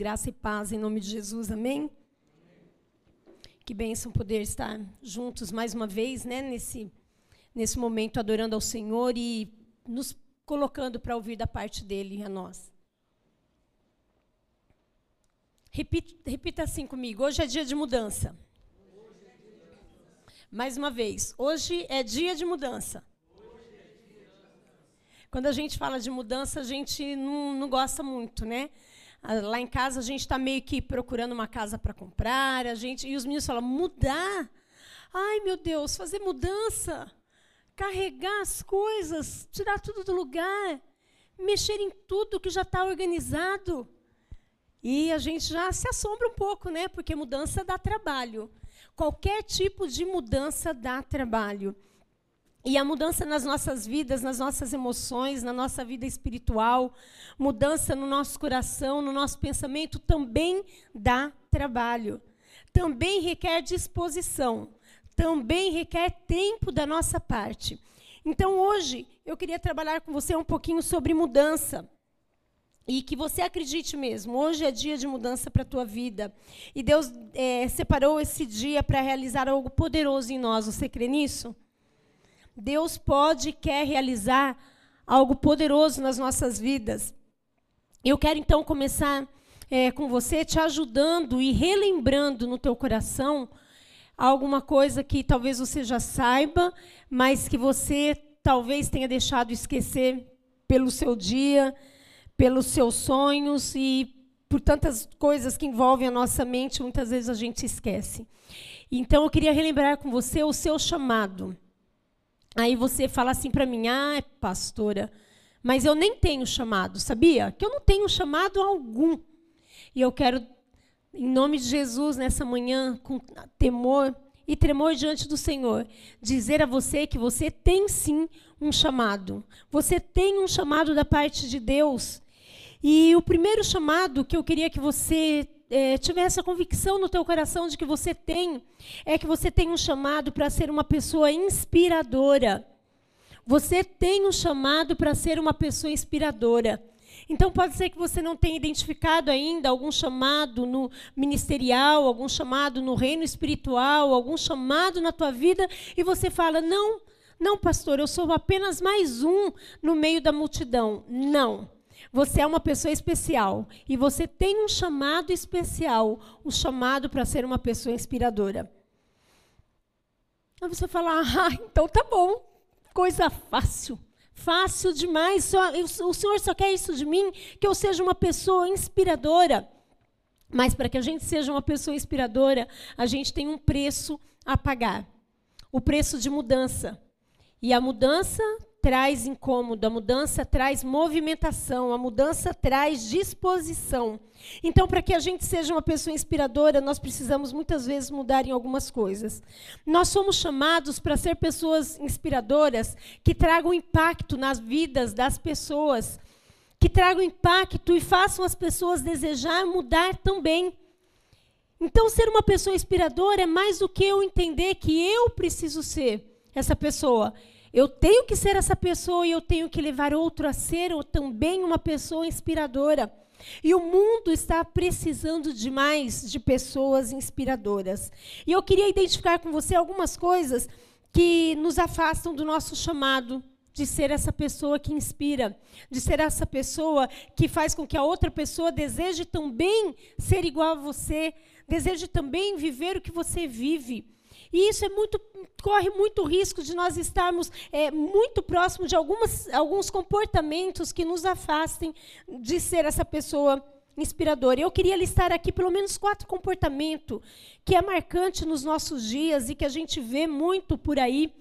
Graça e paz em nome de Jesus. Amém. Que bênção poder estar juntos mais uma vez, né, nesse, nesse momento, adorando ao Senhor e nos colocando para ouvir da parte dele a nós. Repita, repita assim comigo: hoje é dia de mudança. Mais uma vez, hoje é dia de mudança. Quando a gente fala de mudança, a gente não, não gosta muito, né? Ah, lá em casa a gente está meio que procurando uma casa para comprar, a gente e os meninos falam mudar. Ai meu Deus, fazer mudança, carregar as coisas, tirar tudo do lugar, mexer em tudo que já está organizado. E a gente já se assombra um pouco, né? Porque mudança dá trabalho. Qualquer tipo de mudança dá trabalho. E a mudança nas nossas vidas, nas nossas emoções, na nossa vida espiritual, mudança no nosso coração, no nosso pensamento, também dá trabalho. Também requer disposição. Também requer tempo da nossa parte. Então, hoje, eu queria trabalhar com você um pouquinho sobre mudança. E que você acredite mesmo, hoje é dia de mudança para a tua vida. E Deus é, separou esse dia para realizar algo poderoso em nós. Você crê nisso? Deus pode e quer realizar algo poderoso nas nossas vidas. Eu quero então começar é, com você te ajudando e relembrando no teu coração alguma coisa que talvez você já saiba, mas que você talvez tenha deixado esquecer pelo seu dia, pelos seus sonhos e por tantas coisas que envolvem a nossa mente, muitas vezes a gente esquece. Então eu queria relembrar com você o seu chamado. Aí você fala assim para mim: "Ah, pastora, mas eu nem tenho chamado, sabia? Que eu não tenho chamado algum". E eu quero em nome de Jesus nessa manhã com temor e tremor diante do Senhor, dizer a você que você tem sim um chamado. Você tem um chamado da parte de Deus. E o primeiro chamado que eu queria que você é, tivesse a convicção no teu coração de que você tem, é que você tem um chamado para ser uma pessoa inspiradora. Você tem um chamado para ser uma pessoa inspiradora. Então pode ser que você não tenha identificado ainda algum chamado no ministerial, algum chamado no reino espiritual, algum chamado na tua vida e você fala: "Não, não, pastor, eu sou apenas mais um no meio da multidão". Não. Você é uma pessoa especial e você tem um chamado especial, um chamado para ser uma pessoa inspiradora. Aí você fala: "Ah, então tá bom. Coisa fácil. Fácil demais. Só, o Senhor só quer isso de mim, que eu seja uma pessoa inspiradora". Mas para que a gente seja uma pessoa inspiradora, a gente tem um preço a pagar. O preço de mudança. E a mudança traz incômodo, a mudança traz movimentação, a mudança traz disposição. Então, para que a gente seja uma pessoa inspiradora, nós precisamos muitas vezes mudar em algumas coisas. Nós somos chamados para ser pessoas inspiradoras que tragam impacto nas vidas das pessoas, que tragam impacto e façam as pessoas desejar mudar também. Então, ser uma pessoa inspiradora é mais do que eu entender que eu preciso ser essa pessoa. Eu tenho que ser essa pessoa e eu tenho que levar outro a ser ou também uma pessoa inspiradora. E o mundo está precisando demais de pessoas inspiradoras. E eu queria identificar com você algumas coisas que nos afastam do nosso chamado de ser essa pessoa que inspira, de ser essa pessoa que faz com que a outra pessoa deseje também ser igual a você, deseje também viver o que você vive. E isso é muito, corre muito risco de nós estarmos é, muito próximos de algumas, alguns comportamentos que nos afastem de ser essa pessoa inspiradora. Eu queria listar aqui pelo menos quatro comportamentos que é marcante nos nossos dias e que a gente vê muito por aí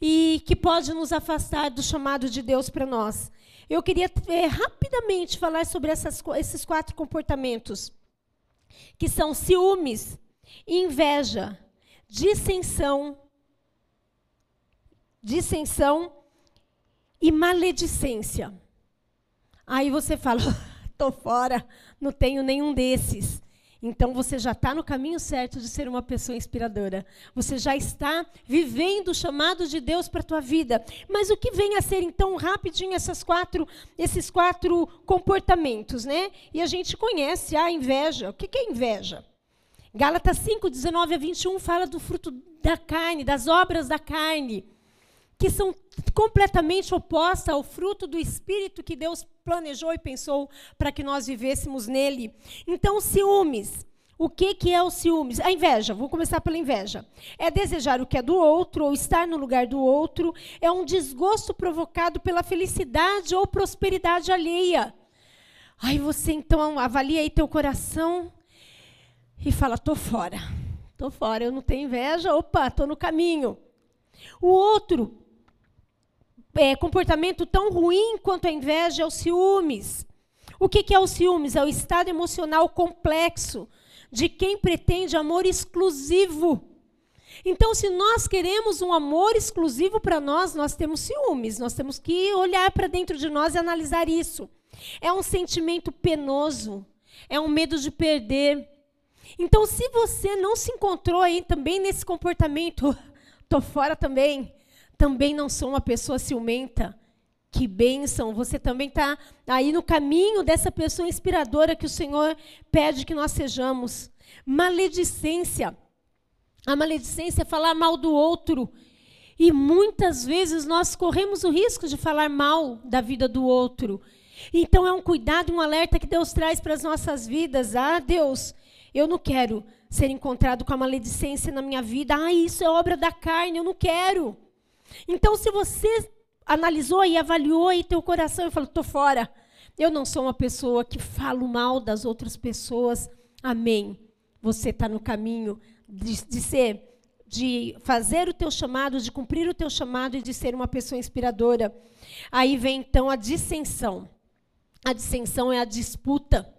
e que pode nos afastar do chamado de Deus para nós. Eu queria é, rapidamente falar sobre essas, esses quatro comportamentos, que são ciúmes, inveja, dissensão, dissensão e maledicência. Aí você fala, estou fora, não tenho nenhum desses. então você já está no caminho certo de ser uma pessoa inspiradora. Você já está vivendo o chamado de Deus para a tua vida. Mas o que vem a ser então rapidinho essas quatro, esses quatro comportamentos, né? E a gente conhece a inveja. O que, que é inveja? Gálatas 5, 19 a 21 fala do fruto da carne, das obras da carne, que são completamente opostas ao fruto do espírito que Deus planejou e pensou para que nós vivêssemos nele. Então, ciúmes. O que, que é o ciúmes? A inveja, vou começar pela inveja. É desejar o que é do outro, ou estar no lugar do outro. É um desgosto provocado pela felicidade ou prosperidade alheia. Aí você então avalia aí teu coração e fala: tô fora, tô fora, eu não tenho inveja, opa, tô no caminho. O outro é, comportamento tão ruim quanto a inveja é o ciúmes. O que, que é o ciúmes? É o estado emocional complexo de quem pretende amor exclusivo. Então, se nós queremos um amor exclusivo para nós, nós temos ciúmes. Nós temos que olhar para dentro de nós e analisar isso. É um sentimento penoso, é um medo de perder. Então, se você não se encontrou aí também nesse comportamento, tô fora também também não sou uma pessoa ciumenta. Que bênção! Você também está aí no caminho dessa pessoa inspiradora que o Senhor pede que nós sejamos. Maledicência. A maledicência é falar mal do outro. E muitas vezes nós corremos o risco de falar mal da vida do outro. Então é um cuidado, um alerta que Deus traz para as nossas vidas. Ah, Deus, eu não quero ser encontrado com a maledicência na minha vida. Ah, isso é obra da carne, eu não quero. Então, se você analisou e avaliou aí teu coração e falou, estou fora, eu não sou uma pessoa que falo mal das outras pessoas, amém. Você está no caminho de, de ser, de fazer o teu chamado, de cumprir o teu chamado e de ser uma pessoa inspiradora. Aí vem então a dissensão. A dissensão é a disputa.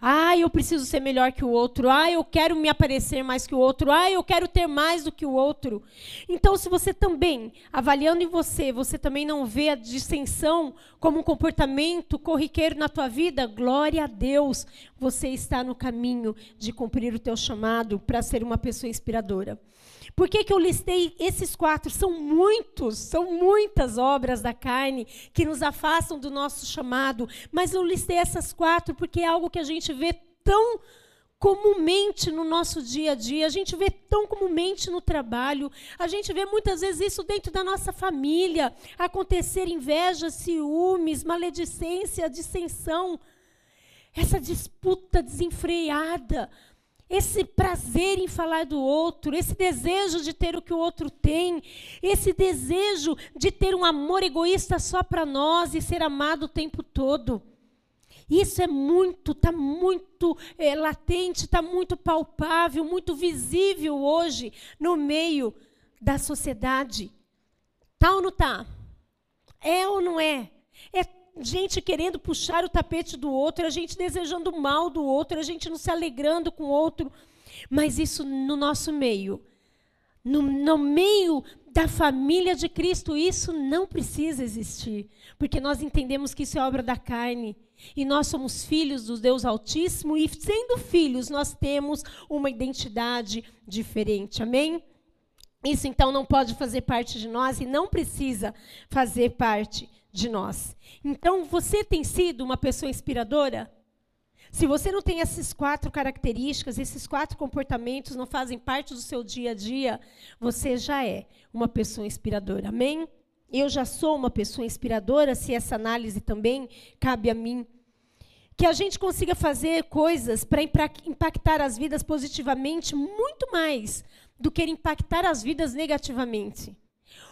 Ah, eu preciso ser melhor que o outro. Ah, eu quero me aparecer mais que o outro. Ah, eu quero ter mais do que o outro. Então, se você também, avaliando em você, você também não vê a dissensão como um comportamento corriqueiro na tua vida, glória a Deus, você está no caminho de cumprir o teu chamado para ser uma pessoa inspiradora. Por que, que eu listei esses quatro? São muitos, são muitas obras da carne que nos afastam do nosso chamado. Mas eu listei essas quatro porque é algo que a gente vê tão comumente no nosso dia a dia, a gente vê tão comumente no trabalho, a gente vê muitas vezes isso dentro da nossa família, acontecer inveja, ciúmes, maledicência, dissensão, essa disputa desenfreada, esse prazer em falar do outro, esse desejo de ter o que o outro tem, esse desejo de ter um amor egoísta só para nós e ser amado o tempo todo. Isso é muito, está muito é, latente, está muito palpável, muito visível hoje no meio da sociedade. Tá ou não tá? É ou não é? É gente querendo puxar o tapete do outro, a gente desejando o mal do outro, a gente não se alegrando com o outro. Mas isso no nosso meio, no, no meio da família de Cristo, isso não precisa existir, porque nós entendemos que isso é obra da carne. E nós somos filhos do Deus Altíssimo, e sendo filhos, nós temos uma identidade diferente. Amém? Isso então não pode fazer parte de nós e não precisa fazer parte de nós. Então, você tem sido uma pessoa inspiradora? Se você não tem essas quatro características, esses quatro comportamentos não fazem parte do seu dia a dia, você já é uma pessoa inspiradora. Amém? Eu já sou uma pessoa inspiradora, se essa análise também cabe a mim. Que a gente consiga fazer coisas para impactar as vidas positivamente muito mais do que impactar as vidas negativamente.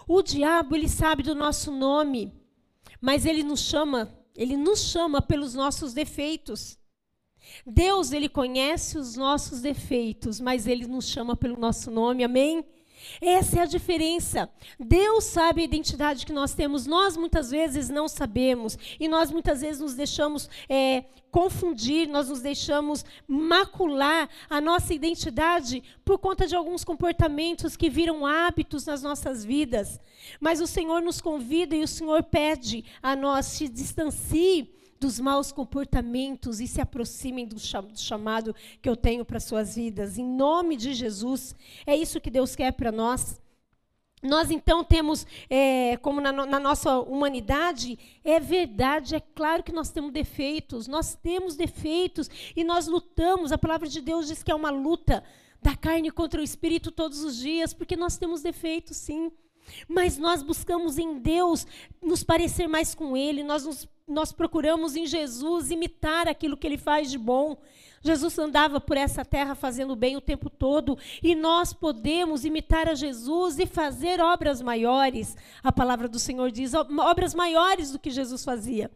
O diabo, ele sabe do nosso nome. Mas ele nos chama, ele nos chama pelos nossos defeitos. Deus, ele conhece os nossos defeitos, mas ele nos chama pelo nosso nome. Amém? Essa é a diferença. Deus sabe a identidade que nós temos, nós muitas vezes não sabemos. E nós muitas vezes nos deixamos é, confundir, nós nos deixamos macular a nossa identidade por conta de alguns comportamentos que viram hábitos nas nossas vidas. Mas o Senhor nos convida e o Senhor pede a nós se distancie dos maus comportamentos e se aproximem do chamado que eu tenho para suas vidas. Em nome de Jesus, é isso que Deus quer para nós. Nós então temos, é, como na, na, nossa humanidade, é verdade, é claro que nós temos defeitos, nós temos defeitos e nós lutamos. A palavra de Deus diz que é uma luta da carne contra o espírito todos os dias, porque nós temos defeitos, sim. Mas nós buscamos em Deus nos parecer mais com Ele, nós, nos, nós procuramos em Jesus imitar aquilo que Ele faz de bom. Jesus andava por essa terra fazendo bem o tempo todo, e nós podemos imitar a Jesus e fazer obras maiores. A palavra do Senhor diz obras maiores do que Jesus fazia.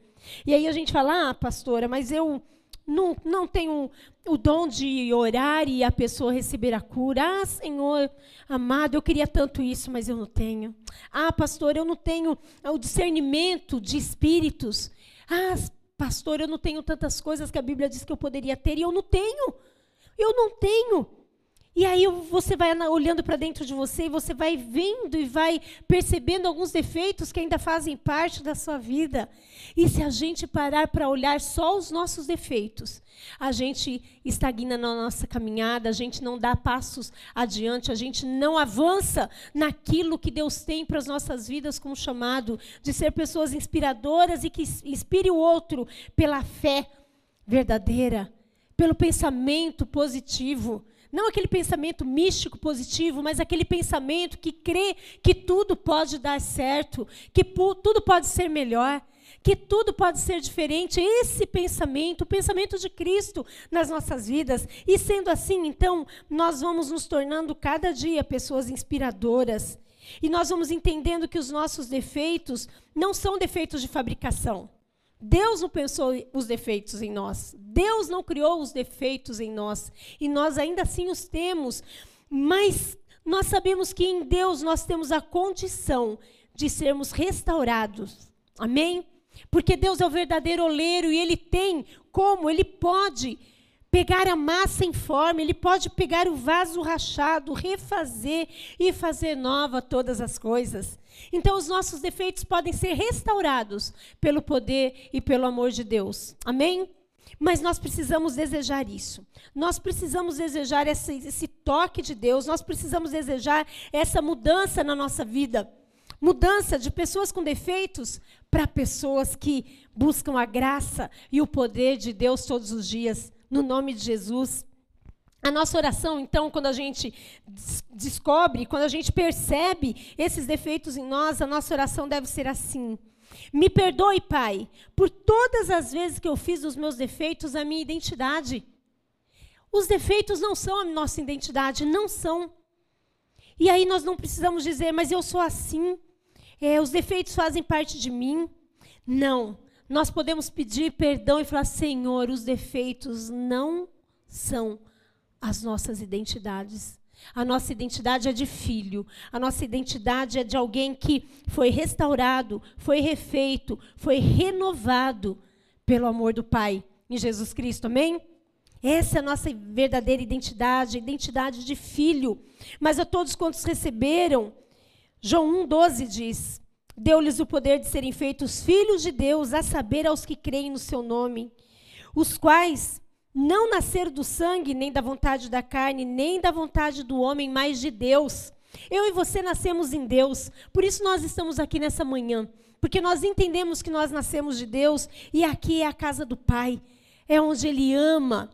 E aí a gente fala, ah, pastora, mas eu não, não tenho o dom de orar e a pessoa receber a cura. Ah, Senhor amado, eu queria tanto isso, mas eu não tenho. Ah, pastor, eu não tenho o discernimento de espíritos. Ah, pastor, eu não tenho tantas coisas que a Bíblia diz que eu poderia ter e eu não tenho. Eu não tenho. E aí você vai olhando para dentro de você e você vai vendo e vai percebendo alguns defeitos que ainda fazem parte da sua vida. E se a gente parar para olhar só os nossos defeitos, a gente estagna na nossa caminhada, a gente não dá passos adiante, a gente não avança naquilo que Deus tem para as nossas vidas como chamado de ser pessoas inspiradoras e que inspire o outro pela fé verdadeira, pelo pensamento positivo não aquele pensamento místico positivo, mas aquele pensamento que crê que tudo pode dar certo, que tudo pode ser melhor, que tudo pode ser diferente. Esse pensamento, o pensamento de Cristo nas nossas vidas. E sendo assim, então, nós vamos nos tornando cada dia pessoas inspiradoras. E nós vamos entendendo que os nossos defeitos não são defeitos de fabricação. Deus não pensou os defeitos em nós. Deus não criou os defeitos em nós. E nós ainda assim os temos. Mas nós sabemos que em Deus nós temos a condição de sermos restaurados. Amém? Porque Deus é o verdadeiro oleiro e Ele tem como, Ele pode pegar a massa em forma, Ele pode pegar o vaso rachado, refazer e fazer nova todas as coisas. Então, os nossos defeitos podem ser restaurados pelo poder e pelo amor de Deus. Amém? Mas nós precisamos desejar isso. Nós precisamos desejar esse, esse toque de Deus. Nós precisamos desejar essa mudança na nossa vida. Mudança de pessoas com defeitos para pessoas que buscam a graça e o poder de Deus todos os dias, no nome de Jesus. A nossa oração, então, quando a gente descobre, quando a gente percebe esses defeitos em nós, a nossa oração deve ser assim: Me perdoe, Pai, por todas as vezes que eu fiz dos meus defeitos a minha identidade. Os defeitos não são a nossa identidade, não são. E aí nós não precisamos dizer, mas eu sou assim, é, os defeitos fazem parte de mim. Não. Nós podemos pedir perdão e falar: Senhor, os defeitos não são as nossas identidades. A nossa identidade é de filho, a nossa identidade é de alguém que foi restaurado, foi refeito, foi renovado pelo amor do Pai em Jesus Cristo, amém? Essa é a nossa verdadeira identidade, a identidade de filho. Mas a todos quantos receberam, João 1,12 diz: Deu-lhes o poder de serem feitos filhos de Deus, a saber, aos que creem no seu nome, os quais não nasceram do sangue, nem da vontade da carne, nem da vontade do homem, mas de Deus. Eu e você nascemos em Deus, por isso nós estamos aqui nessa manhã, porque nós entendemos que nós nascemos de Deus e aqui é a casa do Pai, é onde Ele ama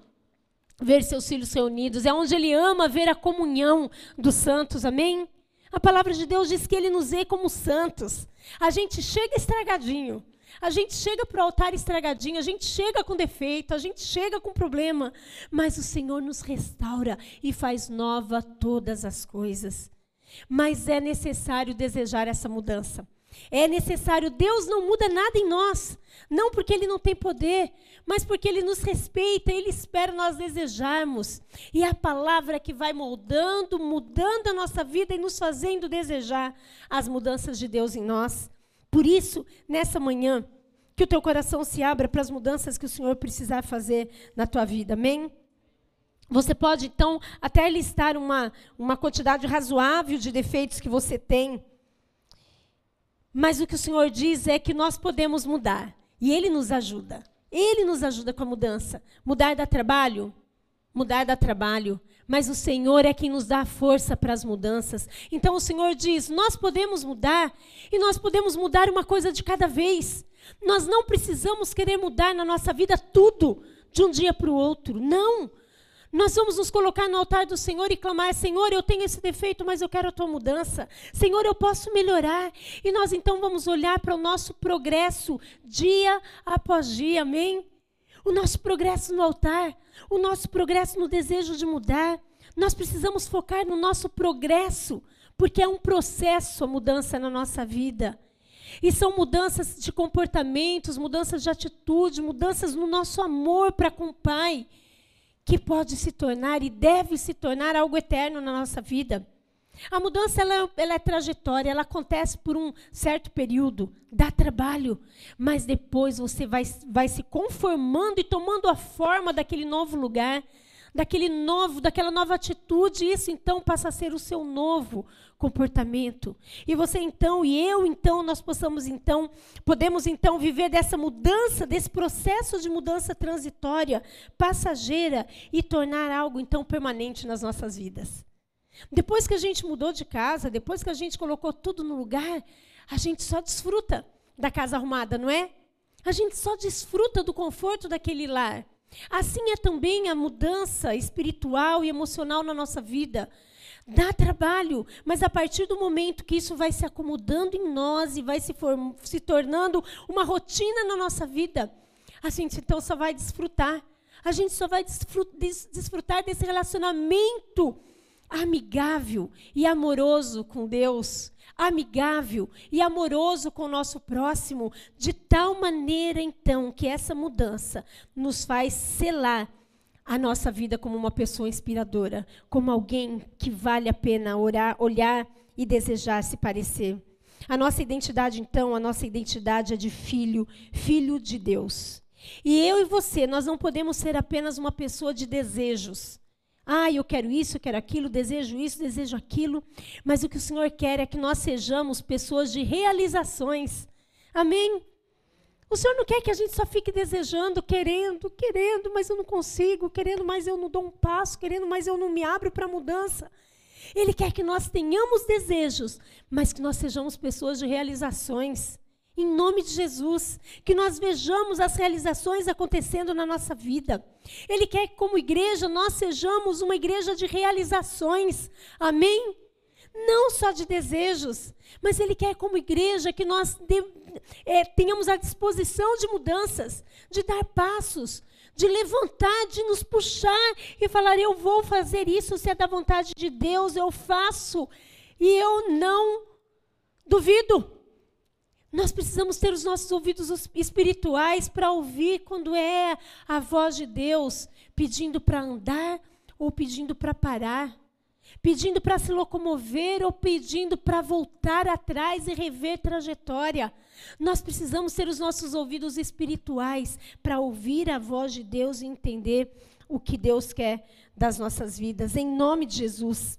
ver seus filhos reunidos, é onde Ele ama ver a comunhão dos santos, amém? A palavra de Deus diz que Ele nos vê como santos. A gente chega estragadinho, a gente chega para o altar estragadinho, a gente chega com defeito, a gente chega com problema, mas o Senhor nos restaura e faz nova todas as coisas. Mas é necessário desejar essa mudança. É necessário, Deus não muda nada em nós, não porque Ele não tem poder, mas porque Ele nos respeita, Ele espera nós desejarmos. E é a palavra que vai moldando, mudando a nossa vida e nos fazendo desejar as mudanças de Deus em nós. Por isso, nessa manhã, que o teu coração se abra para as mudanças que o Senhor precisar fazer na tua vida. Amém? Você pode, então, até listar uma, uma quantidade razoável de defeitos que você tem. Mas o que o Senhor diz é que nós podemos mudar. E Ele nos ajuda. Ele nos ajuda com a mudança. Mudar dá trabalho? Mudar dá trabalho. Mas o Senhor é quem nos dá a força para as mudanças. Então o Senhor diz: nós podemos mudar e nós podemos mudar uma coisa de cada vez. Nós não precisamos querer mudar na nossa vida tudo de um dia para o outro. Não. Nós vamos nos colocar no altar do Senhor e clamar: Senhor, eu tenho esse defeito, mas eu quero a tua mudança. Senhor, eu posso melhorar. E nós então vamos olhar para o nosso progresso dia após dia, amém? O nosso progresso no altar, o nosso progresso no desejo de mudar. Nós precisamos focar no nosso progresso, porque é um processo a mudança na nossa vida. E são mudanças de comportamentos, mudanças de atitude, mudanças no nosso amor para com o Pai, que pode se tornar e deve se tornar algo eterno na nossa vida. A mudança ela, ela, é trajetória, ela acontece por um certo período, dá trabalho, mas depois você vai, vai se conformando e tomando a forma daquele novo lugar, daquele novo, daquela nova atitude, isso então passa a ser o seu novo comportamento. E você então e eu então nós possamos então podemos então viver dessa mudança, desse processo de mudança transitória, passageira e tornar algo então permanente nas nossas vidas. Depois que a gente mudou de casa, depois que a gente colocou tudo no lugar, a gente só desfruta da casa arrumada, não é? A gente só desfruta do conforto daquele lar. Assim é também a mudança espiritual e emocional na nossa vida. Dá trabalho, mas a partir do momento que isso vai se acomodando em nós e vai se, se tornando uma rotina na nossa vida, a gente então só vai desfrutar. A gente só vai desfrutar desse relacionamento amigável e amoroso com Deus, amigável e amoroso com o nosso próximo, de tal maneira então que essa mudança nos faz selar a nossa vida como uma pessoa inspiradora, como alguém que vale a pena orar, olhar e desejar se parecer. A nossa identidade, então, a nossa identidade é de filho, filho de Deus. E eu e você, nós não podemos ser apenas uma pessoa de desejos. Ah, eu quero isso, eu quero aquilo, desejo isso, desejo aquilo. Mas o que o Senhor quer é que nós sejamos pessoas de realizações. Amém? O Senhor não quer que a gente só fique desejando, querendo, querendo, mas eu não consigo, querendo, mas eu não dou um passo, querendo, mas eu não me abro para mudança. Ele quer que nós tenhamos desejos, mas que nós sejamos pessoas de realizações. Em nome de Jesus, que nós vejamos as realizações acontecendo na nossa vida. Ele quer que, como igreja, nós sejamos uma igreja de realizações. Amém? Não só de desejos, mas Ele quer, como igreja, que nós de, é, tenhamos a disposição de mudanças, de dar passos, de levantar, de nos puxar e falar: eu vou fazer isso, se é da vontade de Deus, eu faço. E eu não duvido. Nós precisamos ter os nossos ouvidos espirituais para ouvir quando é a voz de Deus pedindo para andar ou pedindo para parar pedindo para se locomover ou pedindo para voltar atrás e rever trajetória. Nós precisamos ter os nossos ouvidos espirituais para ouvir a voz de Deus e entender o que Deus quer das nossas vidas, em nome de Jesus.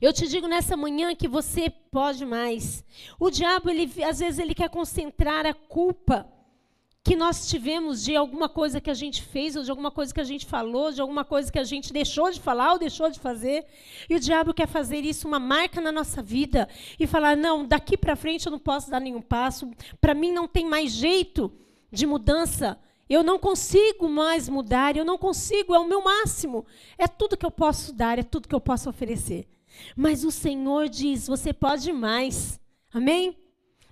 Eu te digo nessa manhã que você pode mais. O diabo, ele, às vezes, ele quer concentrar a culpa que nós tivemos de alguma coisa que a gente fez, ou de alguma coisa que a gente falou, de alguma coisa que a gente deixou de falar ou deixou de fazer. E o diabo quer fazer isso uma marca na nossa vida e falar: não, daqui para frente eu não posso dar nenhum passo, para mim não tem mais jeito de mudança. Eu não consigo mais mudar, eu não consigo, é o meu máximo. É tudo que eu posso dar, é tudo que eu posso oferecer. Mas o Senhor diz: você pode mais. Amém?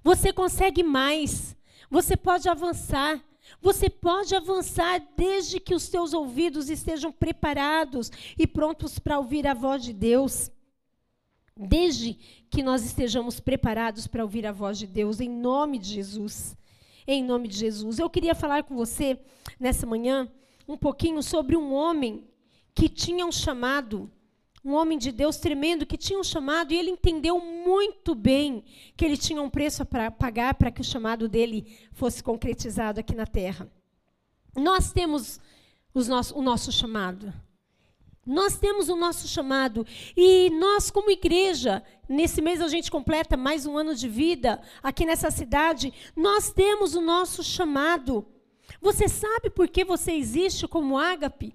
Você consegue mais. Você pode avançar. Você pode avançar desde que os seus ouvidos estejam preparados e prontos para ouvir a voz de Deus. Desde que nós estejamos preparados para ouvir a voz de Deus, em nome de Jesus. Em nome de Jesus. Eu queria falar com você nessa manhã um pouquinho sobre um homem que tinha um chamado um homem de Deus tremendo que tinha um chamado e ele entendeu muito bem que ele tinha um preço para pagar para que o chamado dele fosse concretizado aqui na terra. Nós temos nosso, o nosso chamado. Nós temos o nosso chamado. E nós, como igreja, nesse mês a gente completa mais um ano de vida aqui nessa cidade, nós temos o nosso chamado. Você sabe por que você existe como ágape?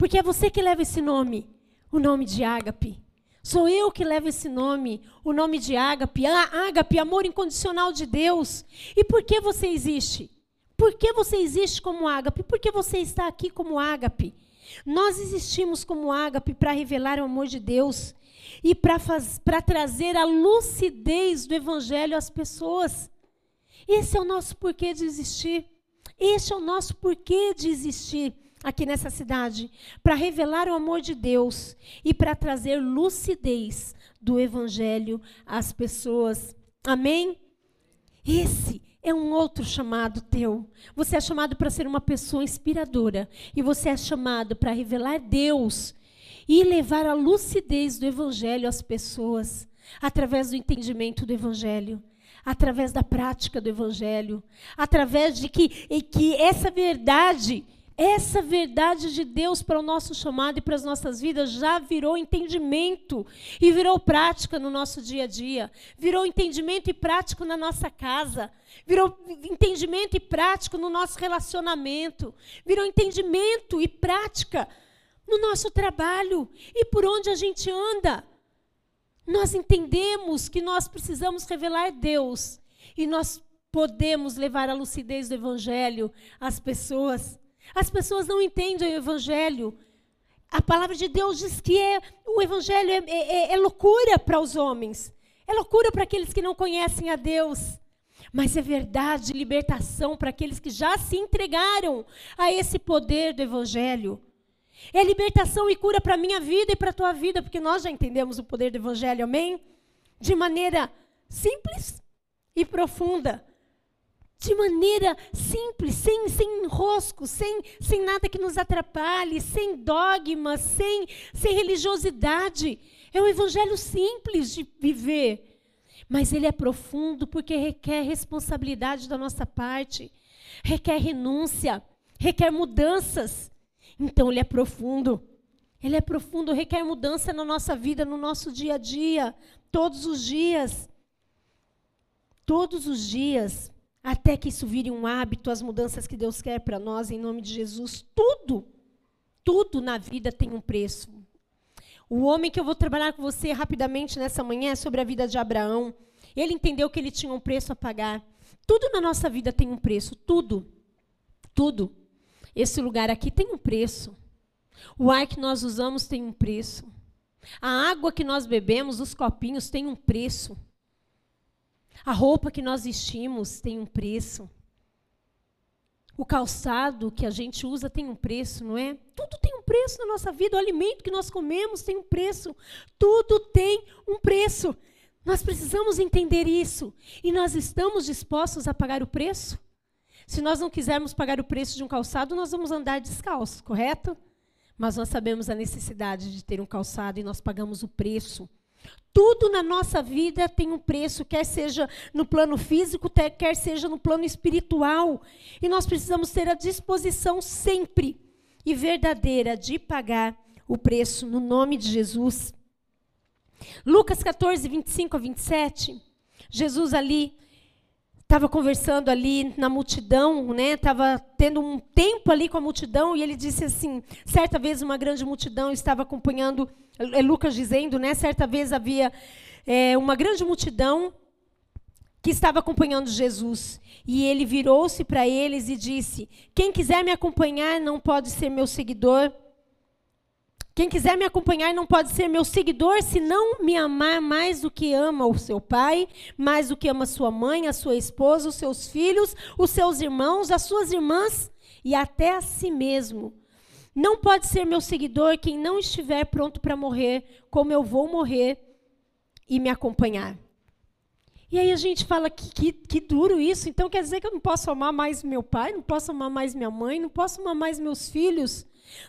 Porque é você que leva esse nome, o nome de ágape. Sou eu que levo esse nome, o nome de ágape, ágape, amor incondicional de Deus. E por que você existe? Por que você existe como ágape? Por que você está aqui como ágape? Nós existimos como ágape para revelar o amor de Deus e para trazer a lucidez do evangelho às pessoas. Esse é o nosso porquê de existir. Este é o nosso porquê de existir aqui nessa cidade, para revelar o amor de Deus e para trazer lucidez do evangelho às pessoas. Amém? Esse é um outro chamado teu. Você é chamado para ser uma pessoa inspiradora e você é chamado para revelar Deus e levar a lucidez do evangelho às pessoas através do entendimento do evangelho através da prática do Evangelho, através de que, que essa verdade, essa verdade de Deus para o nosso chamado e para as nossas vidas já virou entendimento e virou prática no nosso dia a dia, virou entendimento e prático na nossa casa, virou entendimento e prático no nosso relacionamento, virou entendimento e prática no nosso trabalho e por onde a gente anda. Nós entendemos que nós precisamos revelar Deus e nós podemos levar a lucidez do Evangelho às pessoas. As pessoas não entendem o Evangelho. A palavra de Deus diz que é, o Evangelho é, é, é, é loucura para os homens, é loucura para aqueles que não conhecem a Deus. Mas é verdade, libertação para aqueles que já se entregaram a esse poder do Evangelho. É libertação e cura para a minha vida e para a tua vida, porque nós já entendemos o poder do Evangelho, amém? De maneira simples e profunda. De maneira simples, sem, sem enrosco, sem, sem nada que nos atrapalhe, sem dogmas, sem, sem religiosidade. É um evangelho simples de viver. Mas ele é profundo porque requer responsabilidade da nossa parte, requer renúncia, requer mudanças. Então ele é profundo. Ele é profundo, requer mudança na nossa vida, no nosso dia a dia, todos os dias. Todos os dias, até que isso vire um hábito, as mudanças que Deus quer para nós, em nome de Jesus. Tudo, tudo na vida tem um preço. O homem que eu vou trabalhar com você rapidamente nessa manhã é sobre a vida de Abraão. Ele entendeu que ele tinha um preço a pagar. Tudo na nossa vida tem um preço, tudo. Tudo. Esse lugar aqui tem um preço. O ar que nós usamos tem um preço. A água que nós bebemos, os copinhos, tem um preço. A roupa que nós vestimos tem um preço. O calçado que a gente usa tem um preço, não é? Tudo tem um preço na nossa vida. O alimento que nós comemos tem um preço. Tudo tem um preço. Nós precisamos entender isso. E nós estamos dispostos a pagar o preço? Se nós não quisermos pagar o preço de um calçado, nós vamos andar descalços, correto? Mas nós sabemos a necessidade de ter um calçado e nós pagamos o preço. Tudo na nossa vida tem um preço, quer seja no plano físico, quer seja no plano espiritual. E nós precisamos ter a disposição sempre e verdadeira de pagar o preço no nome de Jesus. Lucas 14, 25 a 27. Jesus ali estava conversando ali na multidão, né? Estava tendo um tempo ali com a multidão e ele disse assim: certa vez uma grande multidão estava acompanhando, é Lucas dizendo, né? Certa vez havia é, uma grande multidão que estava acompanhando Jesus e ele virou-se para eles e disse: Quem quiser me acompanhar não pode ser meu seguidor. Quem quiser me acompanhar não pode ser meu seguidor se não me amar mais do que ama o seu pai, mais do que ama sua mãe, a sua esposa, os seus filhos, os seus irmãos, as suas irmãs e até a si mesmo. Não pode ser meu seguidor quem não estiver pronto para morrer, como eu vou morrer e me acompanhar. E aí a gente fala que, que, que, duro isso. Então quer dizer que eu não posso amar mais meu pai, não posso amar mais minha mãe, não posso amar mais meus filhos.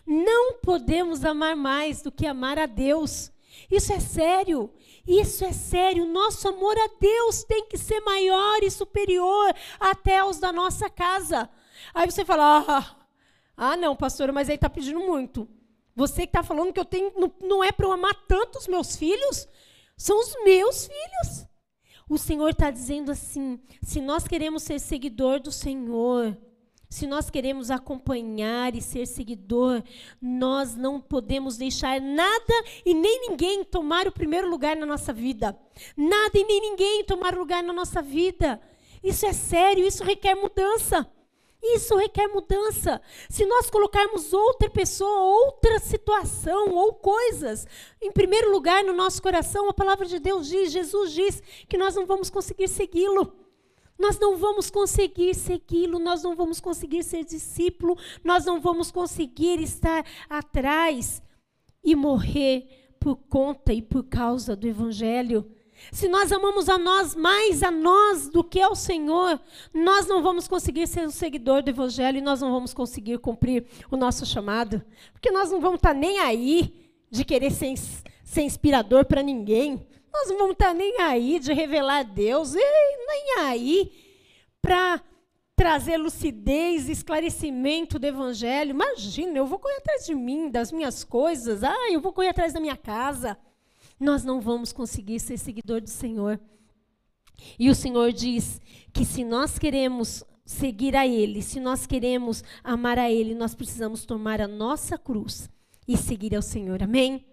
Não podemos amar mais do que amar a Deus. Isso é sério. Isso é sério. Nosso amor a Deus tem que ser maior e superior até os da nossa casa. Aí você fala: ah, ah não, pastora, mas aí está pedindo muito. Você que está falando que eu tenho, não, não é para eu amar tanto os meus filhos? São os meus filhos. O Senhor está dizendo assim: se nós queremos ser seguidor do Senhor, se nós queremos acompanhar e ser seguidor, nós não podemos deixar nada e nem ninguém tomar o primeiro lugar na nossa vida. Nada e nem ninguém tomar lugar na nossa vida. Isso é sério, isso requer mudança. Isso requer mudança. Se nós colocarmos outra pessoa, outra situação ou coisas em primeiro lugar no nosso coração, a palavra de Deus diz, Jesus diz que nós não vamos conseguir segui-lo. Nós não vamos conseguir segui-lo, nós não vamos conseguir ser discípulo, nós não vamos conseguir estar atrás e morrer por conta e por causa do evangelho. Se nós amamos a nós mais a nós do que ao Senhor, nós não vamos conseguir ser um seguidor do Evangelho e nós não vamos conseguir cumprir o nosso chamado. Porque nós não vamos estar nem aí de querer ser, ser inspirador para ninguém. Nós não vamos estar nem aí de revelar Deus, nem aí para trazer lucidez, esclarecimento do Evangelho. Imagina, eu vou correr atrás de mim, das minhas coisas. Ah, eu vou correr atrás da minha casa nós não vamos conseguir ser seguidor do Senhor. E o Senhor diz que se nós queremos seguir a Ele, se nós queremos amar a Ele, nós precisamos tomar a nossa cruz e seguir ao Senhor. Amém?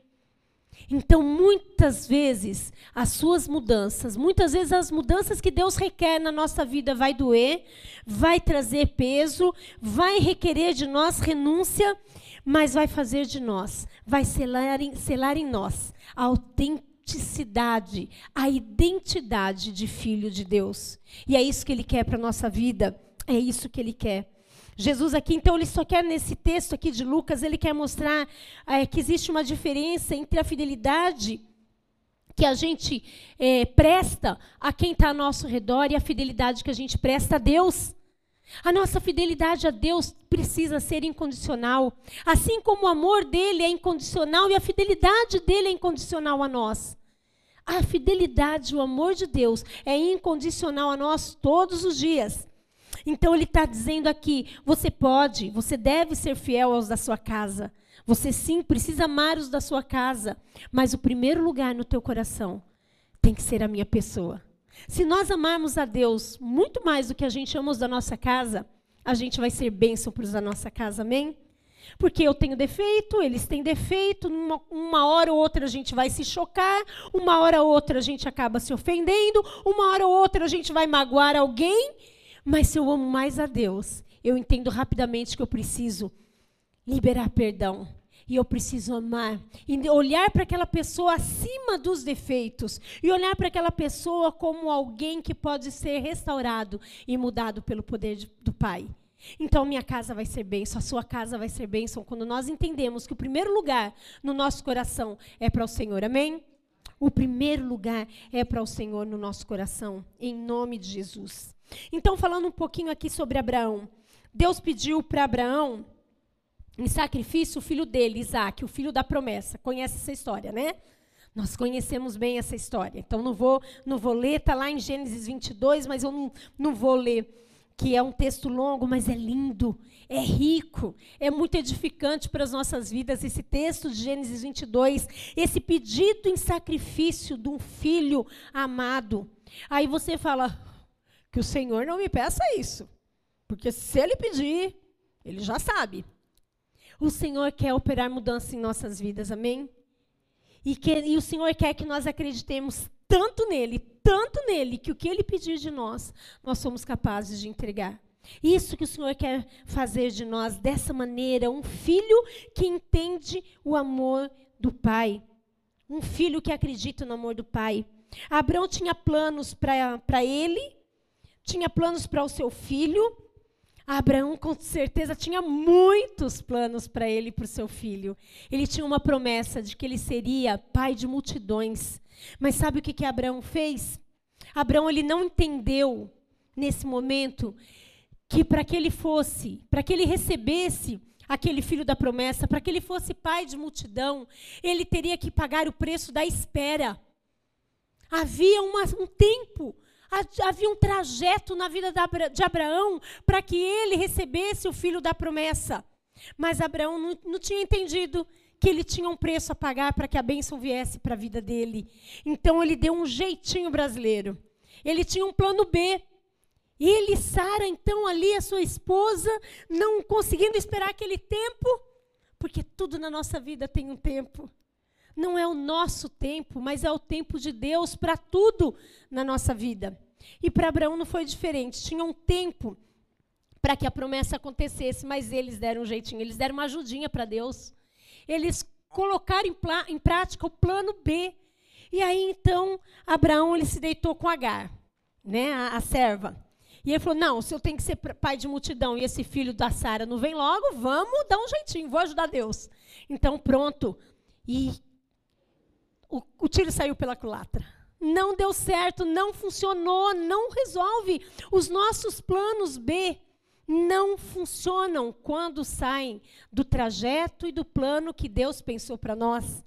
Então, muitas vezes, as suas mudanças, muitas vezes as mudanças que Deus requer na nossa vida vai doer, vai trazer peso, vai requerer de nós renúncia, mas vai fazer de nós, vai selar em, selar em nós a autenticidade, a identidade de filho de Deus. E é isso que ele quer para a nossa vida, é isso que ele quer. Jesus aqui, então, ele só quer nesse texto aqui de Lucas, ele quer mostrar é, que existe uma diferença entre a fidelidade que a gente é, presta a quem está ao nosso redor e a fidelidade que a gente presta a Deus. A nossa fidelidade a Deus precisa ser incondicional, assim como o amor dele é incondicional e a fidelidade dele é incondicional a nós. A fidelidade, o amor de Deus é incondicional a nós todos os dias. Então ele está dizendo aqui: você pode, você deve ser fiel aos da sua casa. Você sim precisa amar os da sua casa, mas o primeiro lugar no teu coração tem que ser a minha pessoa. Se nós amarmos a Deus muito mais do que a gente ama os da nossa casa, a gente vai ser bênção para os da nossa casa, amém? Porque eu tenho defeito, eles têm defeito, numa, uma hora ou outra a gente vai se chocar, uma hora ou outra a gente acaba se ofendendo, uma hora ou outra a gente vai magoar alguém, mas se eu amo mais a Deus, eu entendo rapidamente que eu preciso liberar perdão e eu preciso amar. E olhar para aquela pessoa acima dos defeitos. E olhar para aquela pessoa como alguém que pode ser restaurado e mudado pelo poder de, do Pai. Então, minha casa vai ser bênção, a sua casa vai ser bênção, quando nós entendemos que o primeiro lugar no nosso coração é para o Senhor. Amém? O primeiro lugar é para o Senhor no nosso coração, em nome de Jesus. Então, falando um pouquinho aqui sobre Abraão. Deus pediu para Abraão em sacrifício o filho dele, Isaac, o filho da promessa. Conhece essa história, né? Nós conhecemos bem essa história. Então, não vou, não vou ler, está lá em Gênesis 22, mas eu não, não vou ler, que é um texto longo, mas é lindo, é rico, é muito edificante para as nossas vidas. Esse texto de Gênesis 22, esse pedido em sacrifício de um filho amado. Aí você fala que o Senhor não me peça isso, porque se ele pedir, ele já sabe. O Senhor quer operar mudança em nossas vidas, amém? E, que, e o Senhor quer que nós acreditemos tanto nele, tanto nele, que o que ele pedir de nós, nós somos capazes de entregar. Isso que o Senhor quer fazer de nós dessa maneira, um filho que entende o amor do Pai. Um filho que acredita no amor do Pai. Abraão tinha planos para ele, tinha planos para o seu filho, Abraão, com certeza, tinha muitos planos para ele e para o seu filho. Ele tinha uma promessa de que ele seria pai de multidões. Mas sabe o que, que Abraão fez? Abraão ele não entendeu, nesse momento, que para que ele fosse, para que ele recebesse aquele filho da promessa, para que ele fosse pai de multidão, ele teria que pagar o preço da espera. Havia uma, um tempo Havia um trajeto na vida de Abraão para que ele recebesse o filho da promessa. Mas Abraão não, tinha entendido que ele tinha um preço a pagar para que a bênção viesse para a vida dele. Então ele deu um jeitinho brasileiro. Ele tinha um plano B. Ele, Sara, então ali, a sua esposa, não conseguindo esperar aquele tempo, porque tudo na nossa vida tem um tempo. Não é o nosso tempo, mas é o tempo de Deus para tudo na nossa vida. E para Abraão não foi diferente. Tinha um tempo para que a promessa acontecesse, mas eles deram um jeitinho, eles deram uma ajudinha para Deus. Eles colocaram em, em, prática o plano B. E aí então Abraão ele se deitou com Agar, né, a, a serva. E ele falou: Não, se eu tenho que ser pai de multidão e esse filho da Sara não vem logo, vamos dar um jeitinho, vou ajudar Deus. Então, pronto. E o, o tiro saiu pela culatra. Não deu certo, não funcionou, não resolve. Os nossos planos B não funcionam quando saem do trajeto e do plano que Deus pensou para nós.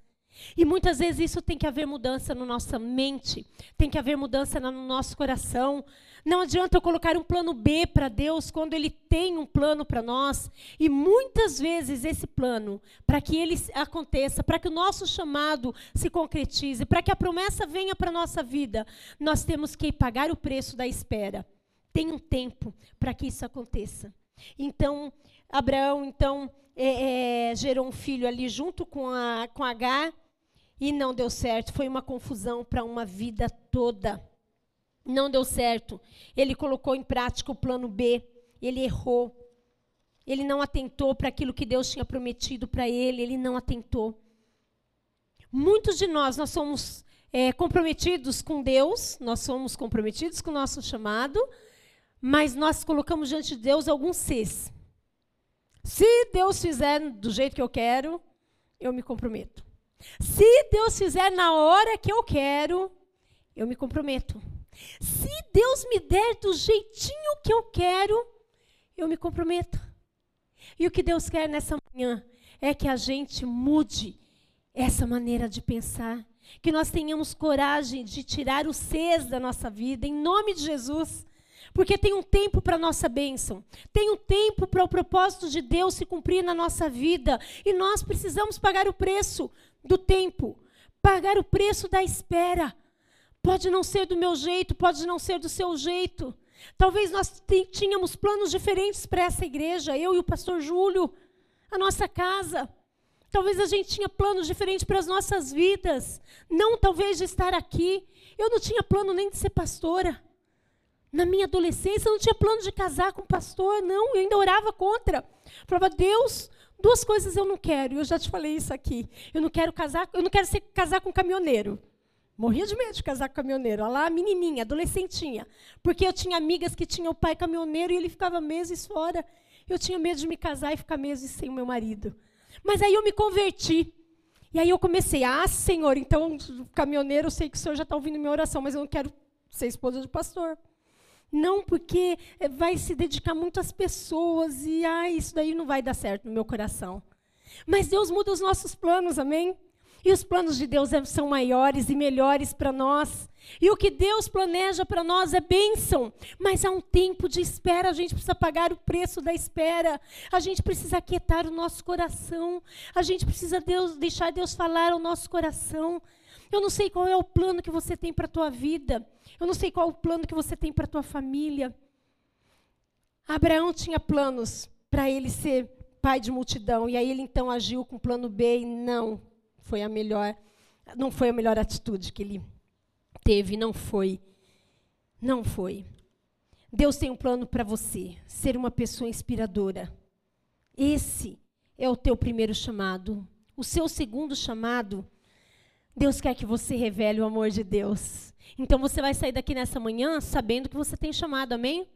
E muitas vezes isso tem que haver mudança na nossa mente, tem que haver mudança no nosso coração. Não adianta eu colocar um plano B para Deus quando Ele tem um plano para nós. E muitas vezes esse plano, para que ele aconteça, para que o nosso chamado se concretize, para que a promessa venha para a nossa vida, nós temos que pagar o preço da espera. Tem um tempo para que isso aconteça. Então, Abraão, então, é, é, gerou um filho ali junto com a com H e não deu certo. Foi uma confusão para uma vida toda. Não deu certo. Ele colocou em prática o plano B. Ele errou. Ele não atentou para aquilo que Deus tinha prometido para ele. Ele não atentou. Muitos de nós, nós somos é, comprometidos com Deus, nós somos comprometidos com o nosso chamado, mas nós colocamos diante de Deus alguns Cs. Se Deus fizer do jeito que eu quero, eu me comprometo. Se Deus fizer na hora que eu quero, eu me comprometo. Se Deus me der do jeitinho que eu quero, eu me comprometo. E o que Deus quer nessa manhã é que a gente mude essa maneira de pensar, que nós tenhamos coragem de tirar o Cs da nossa vida, em nome de Jesus. Porque tem um tempo para a nossa bênção, tem um tempo para o propósito de Deus se cumprir na nossa vida, e nós precisamos pagar o preço do tempo, pagar o preço da espera. Pode não ser do meu jeito, pode não ser do seu jeito. Talvez nós tínhamos planos diferentes para essa igreja, eu e o pastor Júlio, a nossa casa. Talvez a gente tinha planos diferentes para as nossas vidas. Não talvez de estar aqui. Eu não tinha plano nem de ser pastora. Na minha adolescência, eu não tinha plano de casar com pastor, não. Eu ainda orava contra. Falava, Deus, duas coisas eu não quero. Eu já te falei isso aqui. Eu não quero casar, eu não quero ser, casar com caminhoneiro. Morria de medo de casar com caminhoneiro. Olha lá, menininha, adolescentinha. Porque eu tinha amigas que tinham pai caminhoneiro e ele ficava meses fora. Eu tinha medo de me casar e ficar meses sem o meu marido. Mas aí eu me converti. E aí eu comecei, ah, Senhor, então, caminhoneiro, eu sei que o Senhor já está ouvindo minha oração, mas eu não quero ser esposa de pastor. Não, porque eh, vai se dedicar muito às pessoas e, ah, isso daí não vai dar certo no meu coração. Mas Deus muda os nossos planos, amém? E os planos de Deus é, são maiores e melhores para nós. E o que Deus planeja para nós é bênção. Mas há um tempo de espera, a gente precisa pagar o preço da espera. A gente precisa aquietar o nosso coração. A gente precisa Deus, deixar Deus falar ao nosso coração. Eu não sei qual é o plano que você tem para a tua vida. Eu não sei qual é o plano que você tem para a tua família. Abraão tinha planos para ele ser pai de multidão. E aí ele então agiu com plano B e não foi a melhor, não foi a melhor atitude que ele teve, não foi. Não foi. Deus tem um plano para você, ser uma pessoa inspiradora. Esse é o teu primeiro chamado. O seu segundo chamado, Deus quer que você revele o amor de Deus. Então você vai sair daqui nessa manhã sabendo que você tem chamado, amém?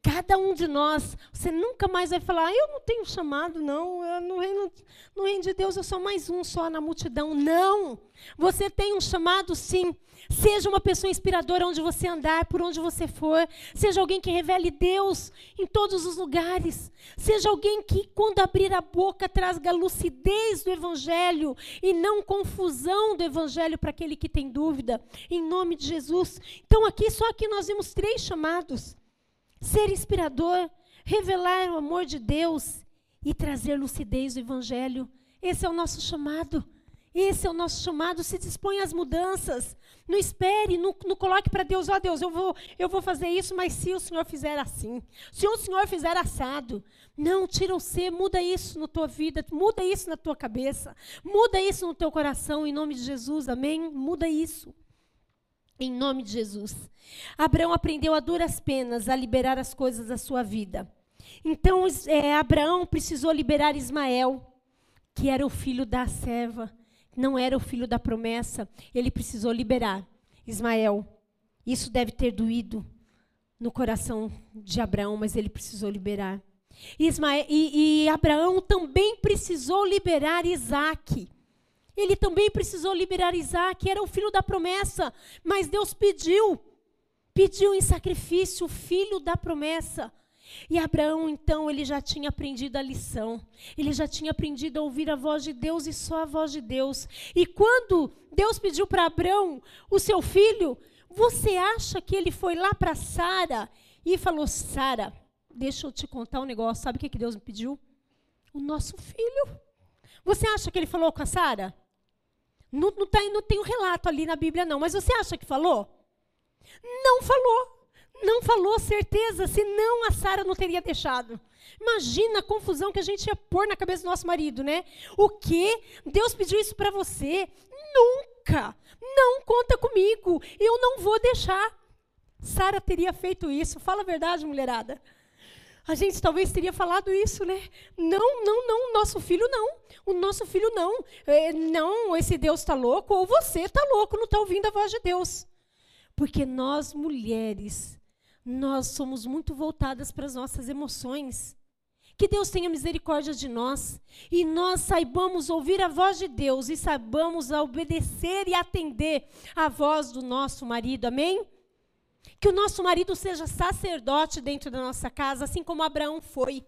Cada um de nós, você nunca mais vai falar, ah, eu não tenho chamado, não, no reino, no reino de Deus eu sou mais um só na multidão. Não! Você tem um chamado, sim. Seja uma pessoa inspiradora onde você andar, por onde você for. Seja alguém que revele Deus em todos os lugares. Seja alguém que, quando abrir a boca, traga lucidez do Evangelho e não confusão do Evangelho para aquele que tem dúvida. Em nome de Jesus. Então, aqui, só aqui nós vimos três chamados ser inspirador, revelar o amor de Deus e trazer lucidez do Evangelho. Esse é o nosso chamado. Esse é o nosso chamado. Se dispõe às mudanças. Não espere, não, não coloque para Deus, ó oh, Deus, eu vou, eu vou fazer isso, mas se o Senhor fizer assim, se o Senhor fizer assado, não, tira o ser, muda isso na tua vida, muda isso na tua cabeça, muda isso no teu coração, em nome de Jesus, amém? Muda isso. Em nome de Jesus. Abraão aprendeu a duras penas a liberar as coisas da sua vida. Então, é, Abraão precisou liberar Ismael, que era o filho da serva, não era o filho da promessa. Ele precisou liberar Ismael. Isso deve ter doído no coração de Abraão, mas ele precisou liberar. Ismael, e, e Abraão também precisou liberar Isaac. Ele também precisou liberar Isaac, era o filho da promessa, mas Deus pediu, pediu em sacrifício o filho da promessa. E Abraão, então, ele já tinha aprendido a lição. Ele já tinha aprendido a ouvir a voz de Deus e só a voz de Deus. E quando Deus pediu para Abraão o seu filho, você acha que ele foi lá para Sara e falou: Sara, deixa eu te contar um negócio. Sabe o que, que Deus me pediu? O nosso filho. Você acha que ele falou com a Sara? Não, não, tá, não tem um relato ali na Bíblia, não. Mas você acha que falou? Não falou. Não falou certeza, senão a Sara não teria deixado. Imagina a confusão que a gente ia pôr na cabeça do nosso marido, né? O quê? Deus pediu isso para você? Nunca! Não conta comigo. Eu não vou deixar. Sara teria feito isso. Fala a verdade, mulherada. A gente talvez teria falado isso, né? Não, não, não, nosso filho não. O nosso filho não. É, não, esse Deus está louco, ou você está louco, não está ouvindo a voz de Deus. Porque nós, mulheres, nós somos muito voltadas para as nossas emoções. Que Deus tenha misericórdia de nós e nós saibamos ouvir a voz de Deus e saibamos obedecer e atender a voz do nosso marido. Amém? Que o nosso marido seja sacerdote dentro da nossa casa, assim como Abraão foi.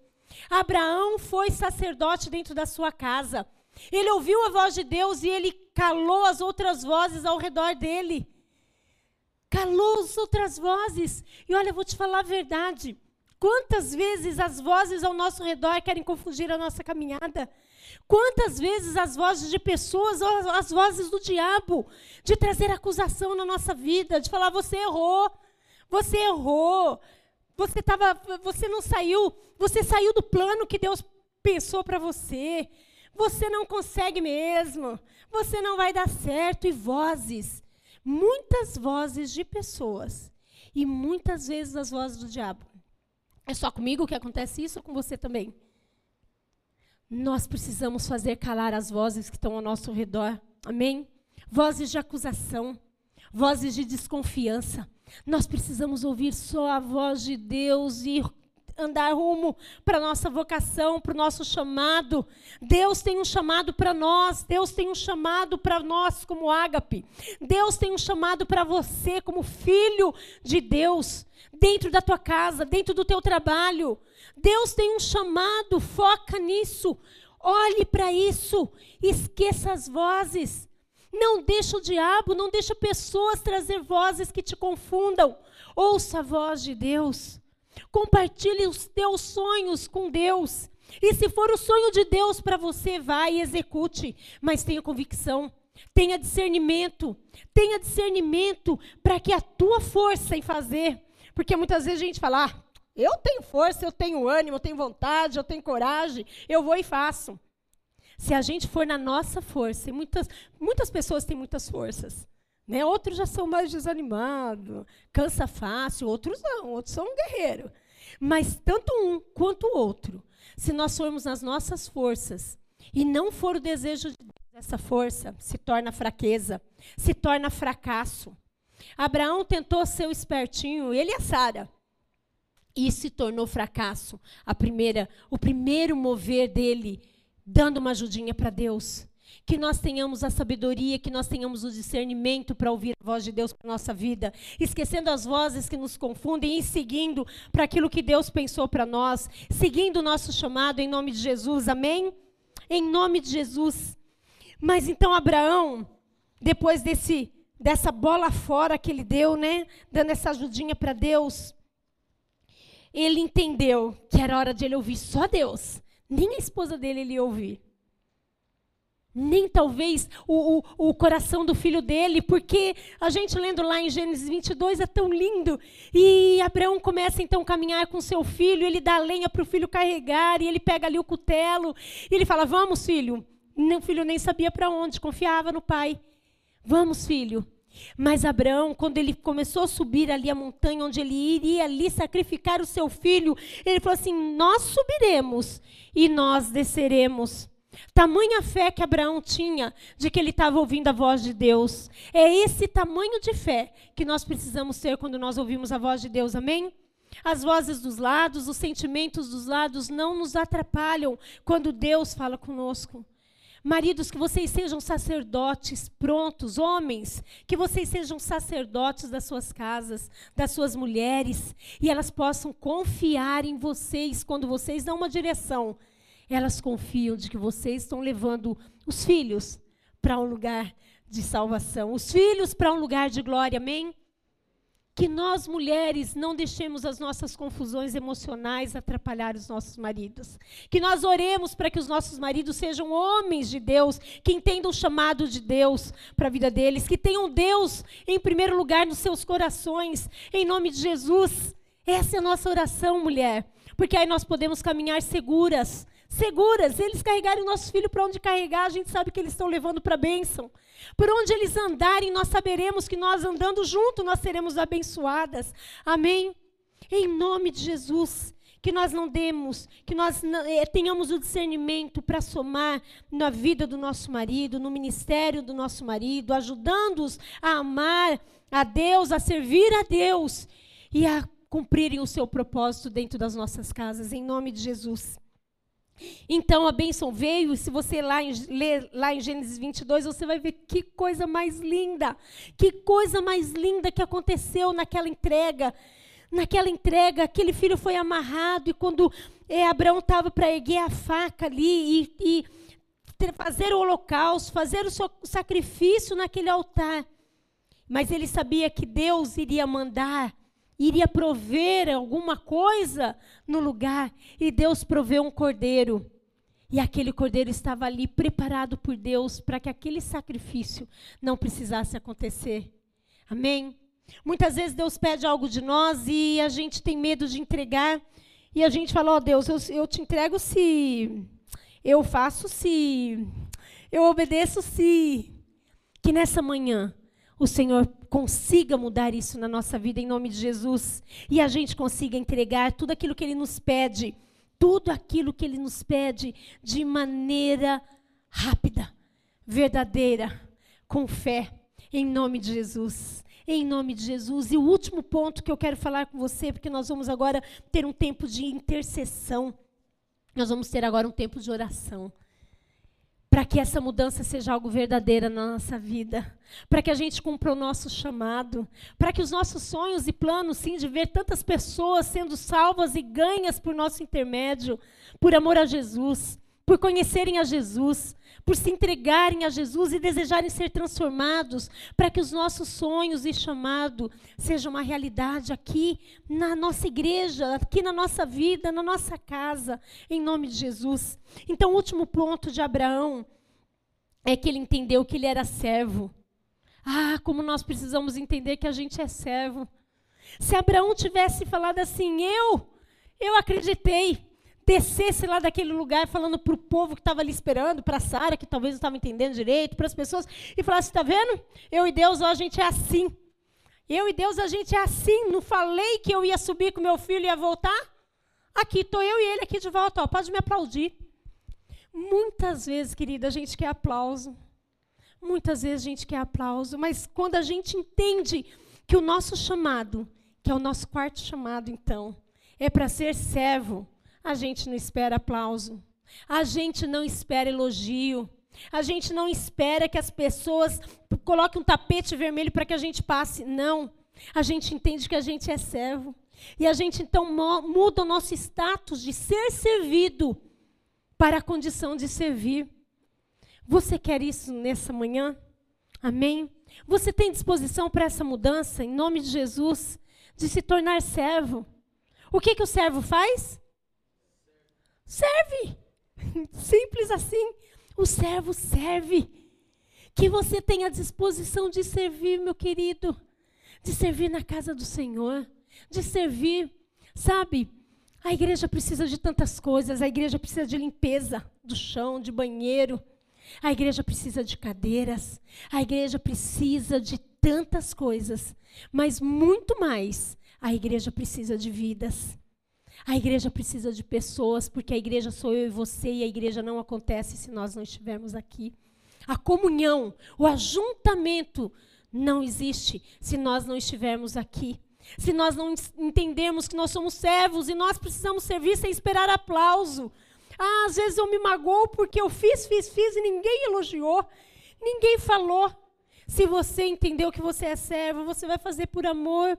Abraão foi sacerdote dentro da sua casa. Ele ouviu a voz de Deus e ele calou as outras vozes ao redor dele. Calou as outras vozes. E olha, eu vou te falar a verdade. Quantas vezes as vozes ao nosso redor querem confundir a nossa caminhada? Quantas vezes as vozes de pessoas, as vozes do diabo, de trazer acusação na nossa vida, de falar você errou, você errou. Você tava, você não saiu, você saiu do plano que Deus pensou para você. Você não consegue mesmo. Você não vai dar certo e vozes, muitas vozes de pessoas e muitas vezes as vozes do diabo. É só comigo que acontece isso ou com você também? Nós precisamos fazer calar as vozes que estão ao nosso redor. Amém? Vozes de acusação, vozes de desconfiança, nós precisamos ouvir só a voz de Deus e andar rumo para a nossa vocação, para o nosso chamado. Deus tem um chamado para nós, Deus tem um chamado para nós como ágape. Deus tem um chamado para você como filho de Deus, dentro da tua casa, dentro do teu trabalho. Deus tem um chamado, foca nisso. Olhe para isso, esqueça as vozes. Não deixa o diabo, não deixa pessoas trazer vozes que te confundam. Ouça a voz de Deus. Compartilhe os teus sonhos com Deus. E se for o sonho de Deus para você, vá e execute, mas tenha convicção, tenha discernimento, tenha discernimento para que a tua força em fazer, porque muitas vezes a gente fala, ah, eu tenho força, eu tenho ânimo, eu tenho vontade, eu tenho coragem, eu vou e faço. Se a gente for na nossa força, e muitas, muitas pessoas têm muitas forças, né? outros já são mais desanimados, cansa fácil, outros não, outros são um guerreiro. Mas tanto um quanto o outro, se nós formos nas nossas forças e não for o desejo de Deus, essa força se torna fraqueza, se torna fracasso. Abraão tentou ser o espertinho, ele e a Sara. E se tornou fracasso. A primeira, o primeiro mover dele dando uma ajudinha para Deus. Que nós tenhamos a sabedoria, que nós tenhamos o discernimento para ouvir a voz de Deus para nossa vida, esquecendo as vozes que nos confundem e seguindo para aquilo que Deus pensou para nós, seguindo o nosso chamado em nome de Jesus. Amém? Em nome de Jesus. Mas então Abraão, depois desse dessa bola fora que ele deu, né, dando essa ajudinha para Deus, ele entendeu que era hora de ele ouvir só Deus nem a esposa dele ele ouvir. nem talvez o, o, o, coração do filho dele, porque a gente lendo lá em Gênesis 22 é tão lindo. E Abraão começa então a caminhar com seu filho, ele dá lenha para o filho carregar, e ele pega ali o cutelo, e ele fala: Vamos, filho. O filho nem sabia para onde, confiava no pai. Vamos, filho. Mas Abraão, quando ele começou a subir ali a montanha onde ele iria ali sacrificar o seu filho, ele falou assim: Nós subiremos e nós desceremos. Tamanha fé que Abraão tinha de que ele estava ouvindo a voz de Deus. É esse tamanho de fé que nós precisamos ter quando nós ouvimos a voz de Deus, amém? As vozes dos lados, os sentimentos dos lados não nos atrapalham quando Deus fala conosco. Maridos, que vocês sejam sacerdotes prontos, homens, que vocês sejam sacerdotes das suas casas, das suas mulheres, e elas possam confiar em vocês quando vocês dão uma direção. Elas confiam de que vocês estão levando os filhos para um lugar de salvação, os filhos para um lugar de glória, amém? Que nós mulheres não deixemos as nossas confusões emocionais atrapalhar os nossos maridos. Que nós oremos para que os nossos maridos sejam homens de Deus, que entendam o chamado de Deus para a vida deles, que tenham Deus em primeiro lugar nos seus corações, em nome de Jesus. Essa é a nossa oração, mulher, porque aí nós podemos caminhar seguras, seguras. Eles carregarem o nosso filho para onde carregar, a gente sabe que eles estão levando para a bênção. Por onde eles andarem, nós saberemos que nós andando junto, nós seremos abençoadas. Amém? Em nome de Jesus. Que nós não demos, que nós eh, tenhamos o discernimento para somar na vida do nosso marido, no ministério do nosso marido, ajudando-os a amar a Deus, a servir a Deus e a cumprirem o seu propósito dentro das nossas casas, em nome de Jesus. Então a bênção veio, se você lá em, ler lá em Gênesis 22, você vai ver que coisa mais linda, que coisa mais linda que aconteceu naquela entrega. Naquela entrega, aquele filho foi amarrado, e quando é, Abraão estava para erguer a faca ali e, e fazer o holocausto, fazer o seu sacrifício naquele altar, mas ele sabia que Deus iria mandar iria prover alguma coisa no lugar. E Deus proveu um cordeiro. E aquele cordeiro estava ali preparado por Deus para que aquele sacrifício não precisasse acontecer. Amém? Muitas vezes Deus pede algo de nós e a gente tem medo de entregar. E a gente fala: Ó oh, Deus, eu, eu te entrego se. Eu faço se. Eu obedeço se. Que nessa manhã o Senhor consiga mudar isso na nossa vida em nome de Jesus e a gente consiga entregar tudo aquilo que Ele nos pede, tudo aquilo que Ele nos pede de maneira rápida, verdadeira, com fé, em nome de Jesus. Em nome de Jesus. E o último ponto que eu quero falar com você, porque nós vamos agora ter um tempo de intercessão. Nós vamos ter agora um tempo de oração para que essa mudança seja algo verdadeiro na nossa vida, para que a gente cumpra o nosso chamado, para que os nossos sonhos e planos, sim, de ver tantas pessoas sendo salvas e ganhas por nosso intermédio, por amor a Jesus, por conhecerem a Jesus, por se entregarem a Jesus e desejarem ser transformados, para que os nossos sonhos e chamado sejam uma realidade aqui na nossa igreja, aqui na nossa vida, na nossa casa, em nome de Jesus. Então, o último ponto de Abraão é que ele entendeu que ele era servo. Ah, como nós precisamos entender que a gente é servo. Se Abraão tivesse falado assim, eu, eu acreditei, descesse lá daquele lugar falando para o povo que estava ali esperando, para Sara, que talvez não estava entendendo direito, para as pessoas, e falasse: está vendo? Eu e Deus, ó, a gente é assim. Eu e Deus, a gente é assim. Não falei que eu ia subir com meu filho e ia voltar? Aqui estou eu e ele aqui de volta, ó, pode me aplaudir. Muitas vezes, querida, a gente quer aplauso. Muitas vezes a gente quer aplauso, mas quando a gente entende que o nosso chamado, que é o nosso quarto chamado, então, é para ser servo, a gente não espera aplauso. A gente não espera elogio. A gente não espera que as pessoas coloquem um tapete vermelho para que a gente passe. Não. A gente entende que a gente é servo. E a gente então muda o nosso status de ser servido para a condição de servir. Você quer isso nessa manhã? Amém? Você tem disposição para essa mudança, em nome de Jesus, de se tornar servo? O que, que o servo faz? Serve. Simples assim. O servo serve. Que você tenha disposição de servir, meu querido. De servir na casa do Senhor. De servir, sabe? A igreja precisa de tantas coisas. A igreja precisa de limpeza do chão, de banheiro. A igreja precisa de cadeiras. A igreja precisa de tantas coisas. Mas muito mais, a igreja precisa de vidas. A igreja precisa de pessoas, porque a igreja sou eu e você, e a igreja não acontece se nós não estivermos aqui. A comunhão, o ajuntamento não existe se nós não estivermos aqui. Se nós não entendermos que nós somos servos e nós precisamos servir sem esperar aplauso. Ah, às vezes eu me magoo porque eu fiz, fiz, fiz e ninguém elogiou, ninguém falou. Se você entendeu que você é servo, você vai fazer por amor.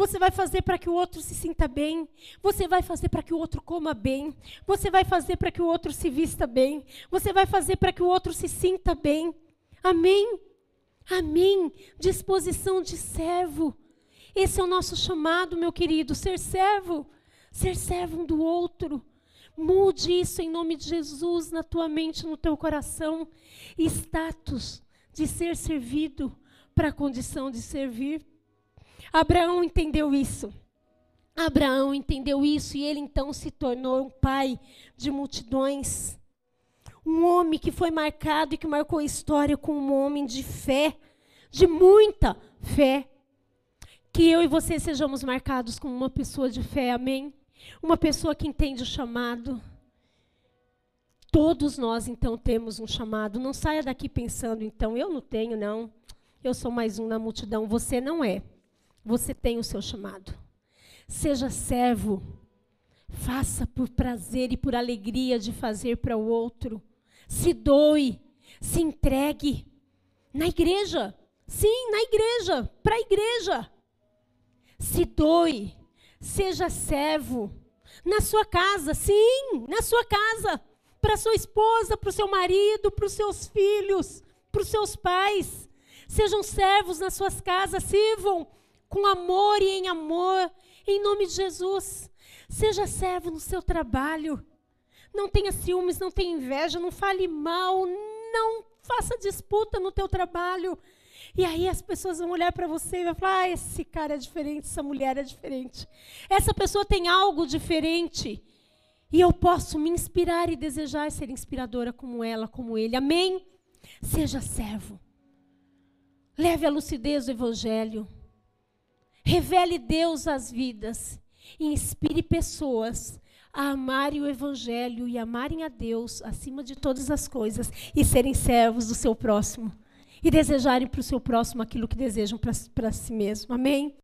Você vai fazer para que o outro se sinta bem. Você vai fazer para que o outro coma bem. Você vai fazer para que o outro se vista bem. Você vai fazer para que o outro se sinta bem. Amém? Amém. Disposição de servo. Esse é o nosso chamado, meu querido, ser servo. Ser servo um do outro. Mude isso em nome de Jesus na tua mente, no teu coração. Status de ser servido para a condição de servir. Abraão entendeu isso. Abraão entendeu isso e ele então se tornou um pai de multidões. Um homem que foi marcado e que marcou a história como um homem de fé, de muita fé. Que eu e você sejamos marcados como uma pessoa de fé, amém? Uma pessoa que entende o chamado. Todos nós, então, temos um chamado. Não saia daqui pensando, então, eu não tenho, não. Eu sou mais um na multidão. Você não é. Você tem o seu chamado. Seja servo. Faça por prazer e por alegria de fazer para o outro. Se doe. Se entregue. Na igreja. Sim, na igreja. Para a igreja. Se doe. Seja servo. Na sua casa. Sim, na sua casa. Para sua esposa, para o seu marido, para os seus filhos, para os seus pais. Sejam servos nas suas casas. Sirvam com amor e em amor, em nome de Jesus. Seja servo no seu trabalho. Não tenha ciúmes, não tenha inveja, não fale mal, não faça disputa no teu trabalho. E aí as pessoas vão olhar para você e vão falar: ah, esse cara é diferente, essa mulher é diferente. Essa pessoa tem algo diferente. E eu posso me inspirar e desejar ser inspiradora como ela, como ele. Amém? Seja servo. Leve a lucidez do evangelho. Revele Deus às vidas e inspire pessoas a amarem o Evangelho e amarem a Deus acima de todas as coisas e serem servos do seu próximo e desejarem para o seu próximo aquilo que desejam para si mesmo. Amém?